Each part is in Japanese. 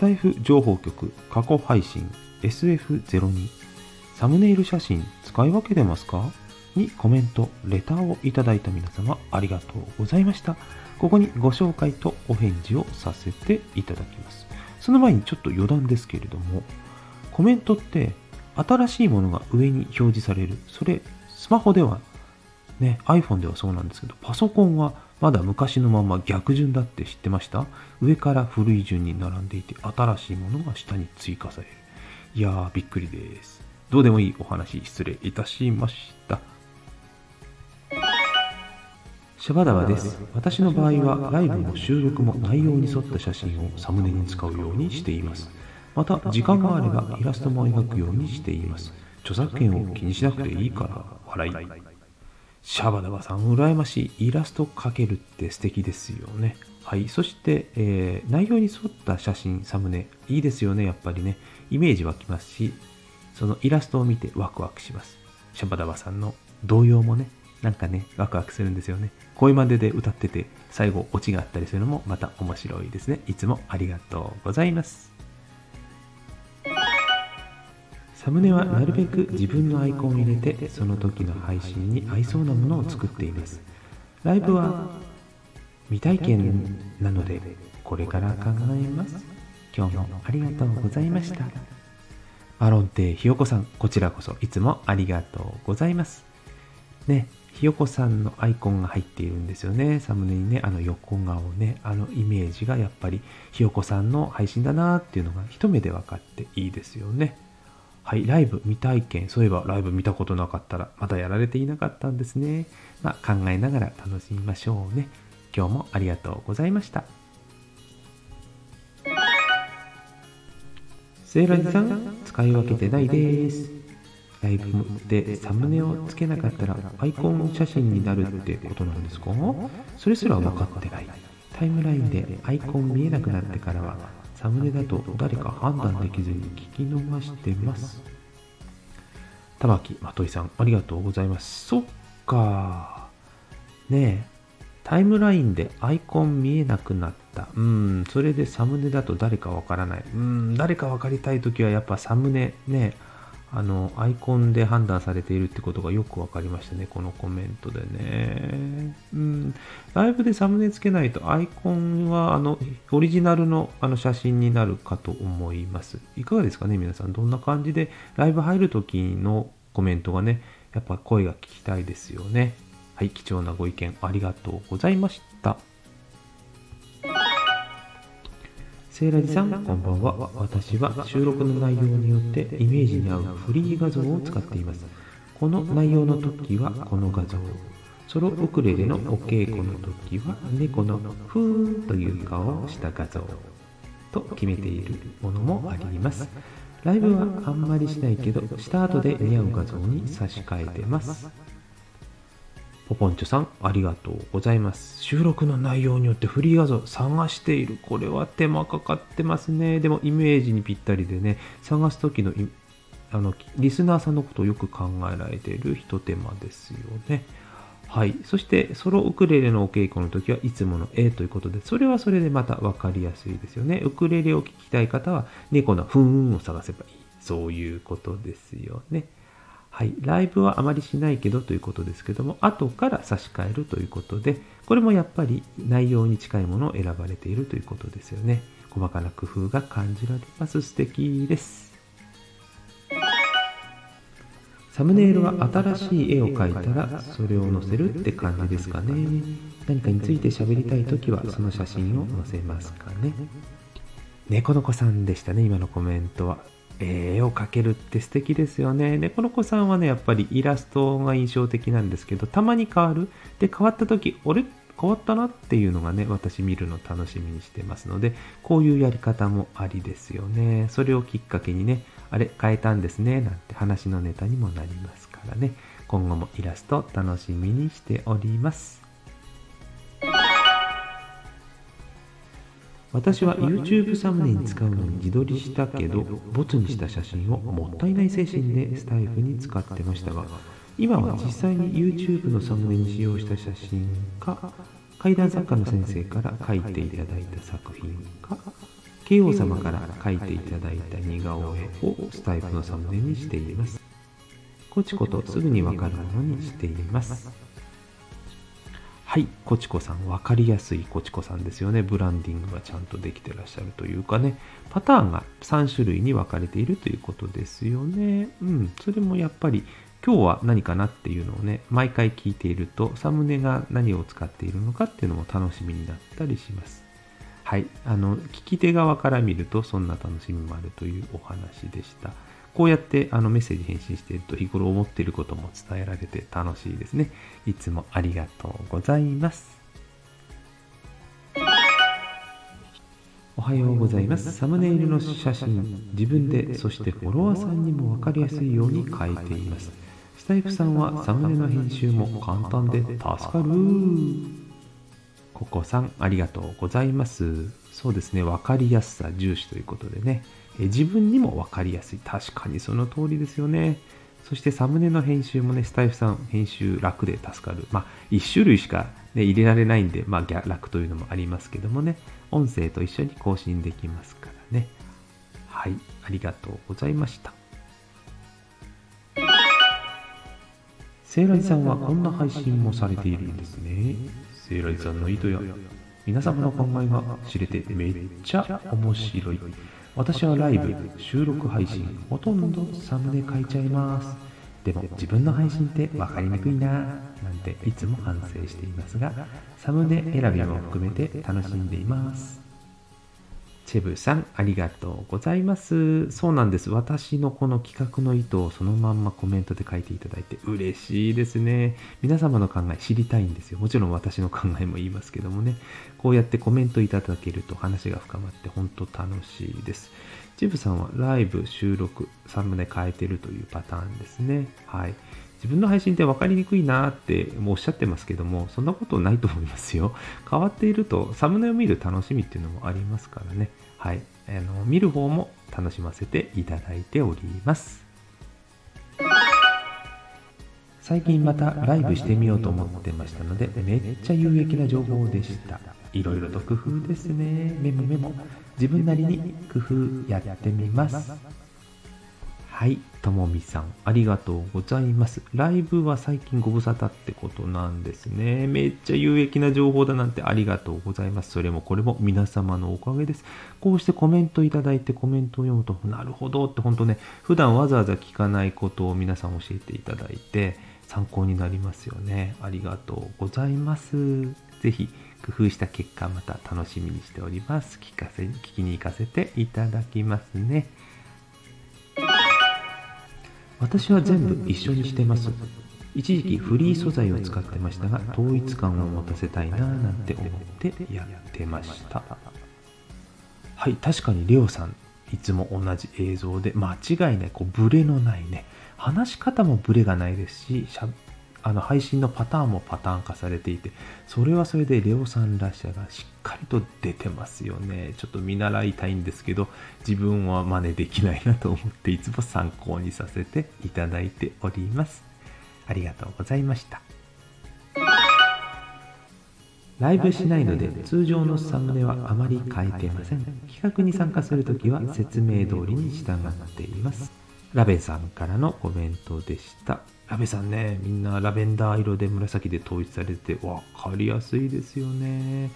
タイフ情報局過去配信 SF02 サムネイル写真使い分けてますか？にコメント、レターをいただいた皆様ありがとうございました。ここにご紹介とお返事をさせていただきます。その前にちょっと余談ですけれども、コメントって新しいものが上に表示される。それ、スマホでは、ね、iPhone ではそうなんですけど、パソコンはまだ昔のまま逆順だって知ってました？上から古い順に並んでいて、新しいものが下に追加される。いやー、びっくりです。どうでもいいお話、失礼いたしました。シャバダバです。私の場合はライブも収録も内容に沿った写真をサムネに使うようにしています。また、時間があればイラストも描くようにしています。著作権を気にしなくていいから笑い。シャバダバさん、羨ましい。イラスト描けるって素敵ですよね。はい。そして、えー、内容に沿った写真、サムネ、いいですよね、やっぱりね。イメージ湧きますし、そのイラストを見てワクワクします。シャバダバさんの動揺もね、なんかね、ワクワクするんですよね。声までで歌ってて、最後オチがあったりするのもまた面白いですね。いつもありがとうございます。サムネはなるべく自分のアイコンを入れて、その時の配信に合いそうなものを作っています。ライブは未体験なので、これから考えます。今日もありがとうございました。マロンテひよこさん、こちらこそいつもありがとうございます。ね、ひよこさんのアイコンが入っているんですよね。サムネにね、あの横顔ね、あのイメージがやっぱりひよこさんの配信だなっていうのが一目で分かっていいですよね。はい、ライブ未体験。そういえばライブ見たことなかったら、まだやられていなかったんですね。まあ、考えながら楽しみましょうね。今日もありがとうございました。セーラジさん、使い分けてないです。ライブでサムネをつけなかったらアイコン写真になるってことなんですか？それすら分かってない。タイムラインでアイコン見えなくなってからはサムネだと誰か判断できずに聞き逃してます。玉木まといさん、ありがとうございます。そっか。ねえ、タイムラインでアイコン見えなくなった。うん、それでサムネだと誰かわからない。うん、誰かわかりたいときはやっぱサムネね、あの、アイコンで判断されているってことがよくわかりましたね、このコメントでね。うん、ライブでサムネつけないとアイコンは、あの、オリジナルのあの写真になるかと思います。いかがですかね、皆さん。どんな感じで、ライブ入るときのコメントがね、やっぱ声が聞きたいですよね。はい、貴重なご意見ありがとうございました。セイラジさん、こんばんは。私は収録の内容によってイメージに合うフリー画像を使っています。この内容の時はこの画像。ソロウクレレのお稽古の時は猫のふーんという顔をした画像と決めているものもあります。ライブはあんまりしないけど、した後で似合う画像に差し替えてます。ポポンチョさん、ありがとうございます。収録の内容によってフリー画像探している。これは手間かかってますね。でもイメージにぴったりでね、探す時のあのリスナーさんのことをよく考えられているひと手間ですよね。はい。そして、ソロウクレレのお稽古の時はいつもの A ということで、それはそれでまた分かりやすいですよね。ウクレレを聴きたい方は、猫のふーんを探せばいい。そういうことですよね。はい、ライブはあまりしないけどということですけども、後から差し替えるということで、これもやっぱり内容に近いものを選ばれているということですよね。細かな工夫が感じられます。素敵です。サムネイルは新しい絵を描いたらそれを載せるって感じですかね。何かについて喋りたいときはその写真を載せますかね。猫の子さんでしたね、今のコメントは。絵を描けるって素敵ですよね。猫の子さんはね、やっぱりイラストが印象的なんですけど、たまに変わる。で、変わった時、俺変わったなっていうのがね、私見るの楽しみにしてますので、こういうやり方もありですよね。それをきっかけにね、あれ変えたんですね、なんて話のネタにもなりますからね。今後もイラスト楽しみにしております。私は YouTube サムネに使うのに自撮りしたけど、ボツにした写真をもったいない精神でスタイフに使ってましたが、今は実際に YouTube のサムネに使用した写真か、怪談作家の先生から書いていただいた作品か、慶王様から描いていただいた似顔絵をスタイフのサムネにしています。コチコとすぐにわかるものにしています。はいコチコさん分かりやすいコチコさんですよね。ブランディングがちゃんとできてらっしゃるというかね。パターンが3種類に分かれているということですよね。うんそれもやっぱり今日は何かなっていうのをね毎回聞いているとサムネが何を使っているのかっていうのも楽しみになったりします。はいあの聞き手側から見るとそんな楽しみもあるというお話でした。こうやってあのメッセージ返信していると日頃思っていることも伝えられて楽しいですね。いつもありがとうございます。おはようございます。サムネイルの写真、自分で、そしてフォロワーさんにも分かりやすいように変えています。スタイフさんはサムネの編集も簡単で助かる。ココさん、ありがとうございます。そうですね、分かりやすさ重視ということでね。自分にも分かりやすい。確かにその通りですよね。そしてサムネの編集もね、スタイフさん編集楽で助かる。まあ、1種類しか、ね、入れられないんで、まあ、楽というのもありますけどもね、音声と一緒に更新できますからね。はい、ありがとうございました。セイラジさんはこんな配信もされているんですね。セイラジさんの意図や皆様の考えが知れてめっちゃ面白い。私はライブ、収録配信、ほとんどサムネ書いちゃいます。でも自分の配信って分かりにくいななんていつも反省していますが、サムネ選びも含めて楽しんでいます。チェブさん、ありがとうございます。そうなんです。私のこの企画の意図をそのまんまコメントで書いていただいて嬉しいですね。皆様の考え知りたいんですよ。もちろん私の考えも言いますけどもね。こうやってコメントいただけると話が深まって本当楽しいです。チェブさんはライブ、収録、サムネ変えてるというパターンですね。はい。自分の配信って分かりにくいなってもうおっしゃってますけども、そんなことないと思いますよ。変わっていると、サムネを見る楽しみっていうのもありますからね。はい。あの見る方も楽しませていただいております。最近またライブしてみようと思ってましたので、めっちゃ有益な情報でした。いろいろと工夫ですね。メモメモ。自分なりに工夫やってみます。はい、ともみさん、ありがとうございます。ライブは最近ご無沙汰ってことなんですね。めっちゃ有益な情報だなんてありがとうございます。それもこれも皆様のおかげです。こうしてコメントいただいてコメントを読むと、なるほどって本当ね、普段わざわざ聞かないことを皆さん教えていただいて、参考になりますよね。ありがとうございます。ぜひ、工夫した結果、また楽しみにしております。聞かせ、聞きに行かせていただきますね。私は全部一緒にしてます。一時期フリー素材を使ってましたが統一感を持たせたいななんて思ってやってました。はい確かにレオさんいつも同じ映像で間違いないこうブレのないね話し方もブレがないですしあの配信のパターンもパターン化されていてそれはそれでレオさんらしさがしっかりと出てますよね。ちょっと見習いたいんですけど自分は真似できないなと思っていつも参考にさせていただいております。ありがとうございました。ライブしないので通常のサムネはあまり変えてません。企画に参加するときは説明通りに従っています。ラベンさんからのコメントでしたラベさんね、みんなラベンダー色で紫で統一されて分かりやすいですよね。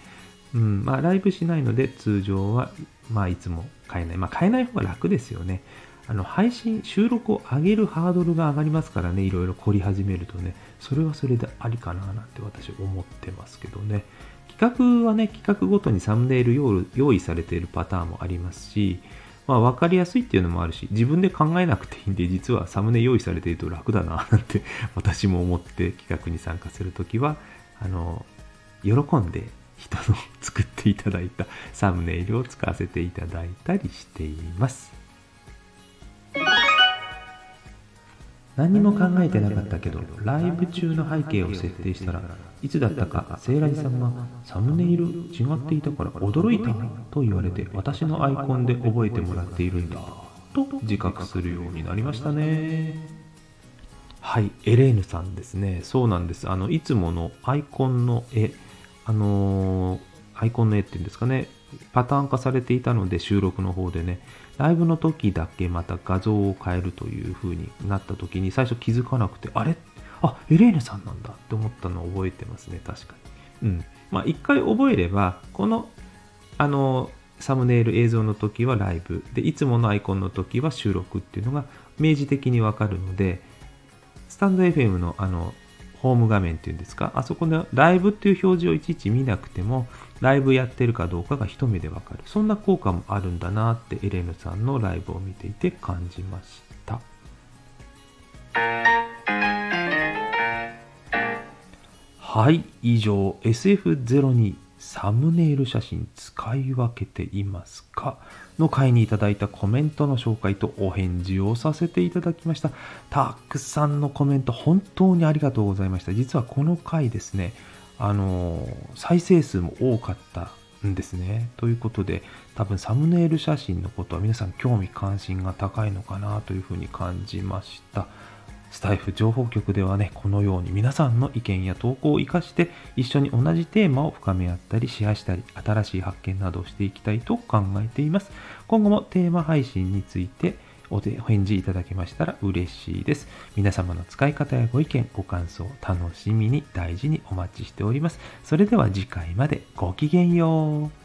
うん、まあライブしないので通常は、まあいつも変えない。まあ変えない方が楽ですよね。あの配信、収録を上げるハードルが上がりますからね、いろいろ凝り始めるとね、それはそれでありかななんて私思ってますけどね。企画はね、企画ごとにサムネイル用意されているパターンもありますし、まあ、分かりやすいっていうのもあるし、自分で考えなくていいんで、実はサムネ用意されていると楽だな、なんて私も思って企画に参加するときは、あの、喜んで人の作っていただいたサムネイルを使わせていただいたりしています。何も考えてなかったけど、ライブ中の背景を設定したら、いつだったか、セイラジさんがサムネイル違っていたから驚いたと言われて、私のアイコンで覚えてもらっているんだと自覚するようになりましたね。はい、エレーヌさんですね。そうなんです。あの、いつものアイコンの絵、あのー、アイコンの絵っていうんですかね、パターン化されていたので収録の方でね、ライブの時だけまた画像を変えるという風になった時に最初気づかなくて、あれ？あ、エレーヌさんなんだって思ったのを覚えてますね、確かに。うん。まあ一回覚えれば、この、あの、サムネイル映像の時はライブでいつものアイコンの時は収録っていうのが明示的にわかるのでスタンド FM のあのホーム画面っていうんですか？あそこでライブっていう表示をいちいち見なくてもライブやってるかどうかが一目でわかるそんな効果もあるんだなってエレーヌさんのライブを見ていて感じましたはい以上 SF02 サムネイル写真使い分けていますか？の回にいただいたコメントの紹介とお返事をさせていただきました。たくさんのコメント本当にありがとうございました。実はこの回ですね、あの再生数も多かったんですね。ということで、多分サムネイル写真のことは皆さん興味関心が高いのかなというふうに感じました。スタイフ情報局ではね、このように皆さんの意見や投稿を活かして一緒に同じテーマを深め合ったりシェアしたり新しい発見などをしていきたいと考えています。今後もテーマ配信についてお返事いただけましたら嬉しいです。皆様の使い方やご意見、ご感想、楽しみに大事にお待ちしております。それでは次回までごきげんよう。